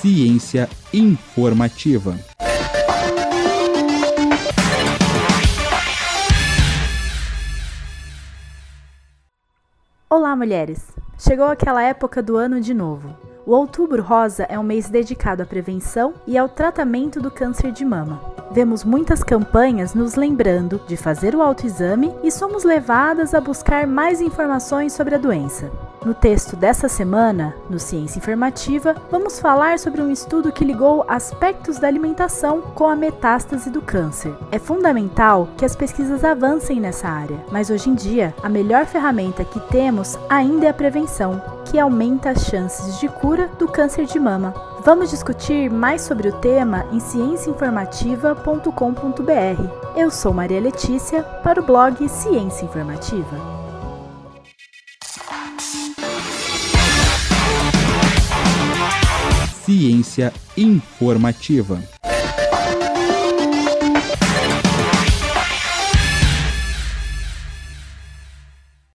Ciência informativa. Olá, mulheres! Chegou aquela época do ano de novo. O Outubro Rosa é um mês dedicado à prevenção e ao tratamento do câncer de mama. Vemos muitas campanhas nos lembrando de fazer o autoexame e somos levadas a buscar mais informações sobre a doença. No texto dessa semana, no Ciência Informativa, vamos falar sobre um estudo que ligou aspectos da alimentação com a metástase do câncer. É fundamental que as pesquisas avancem nessa área, mas hoje em dia, a melhor ferramenta que temos ainda é a prevenção, que aumenta as chances de cura do câncer de mama. Vamos discutir mais sobre o tema em cienciainformativa.com.br. Eu sou Maria Letícia para o blog Ciência Informativa. Ciência informativa.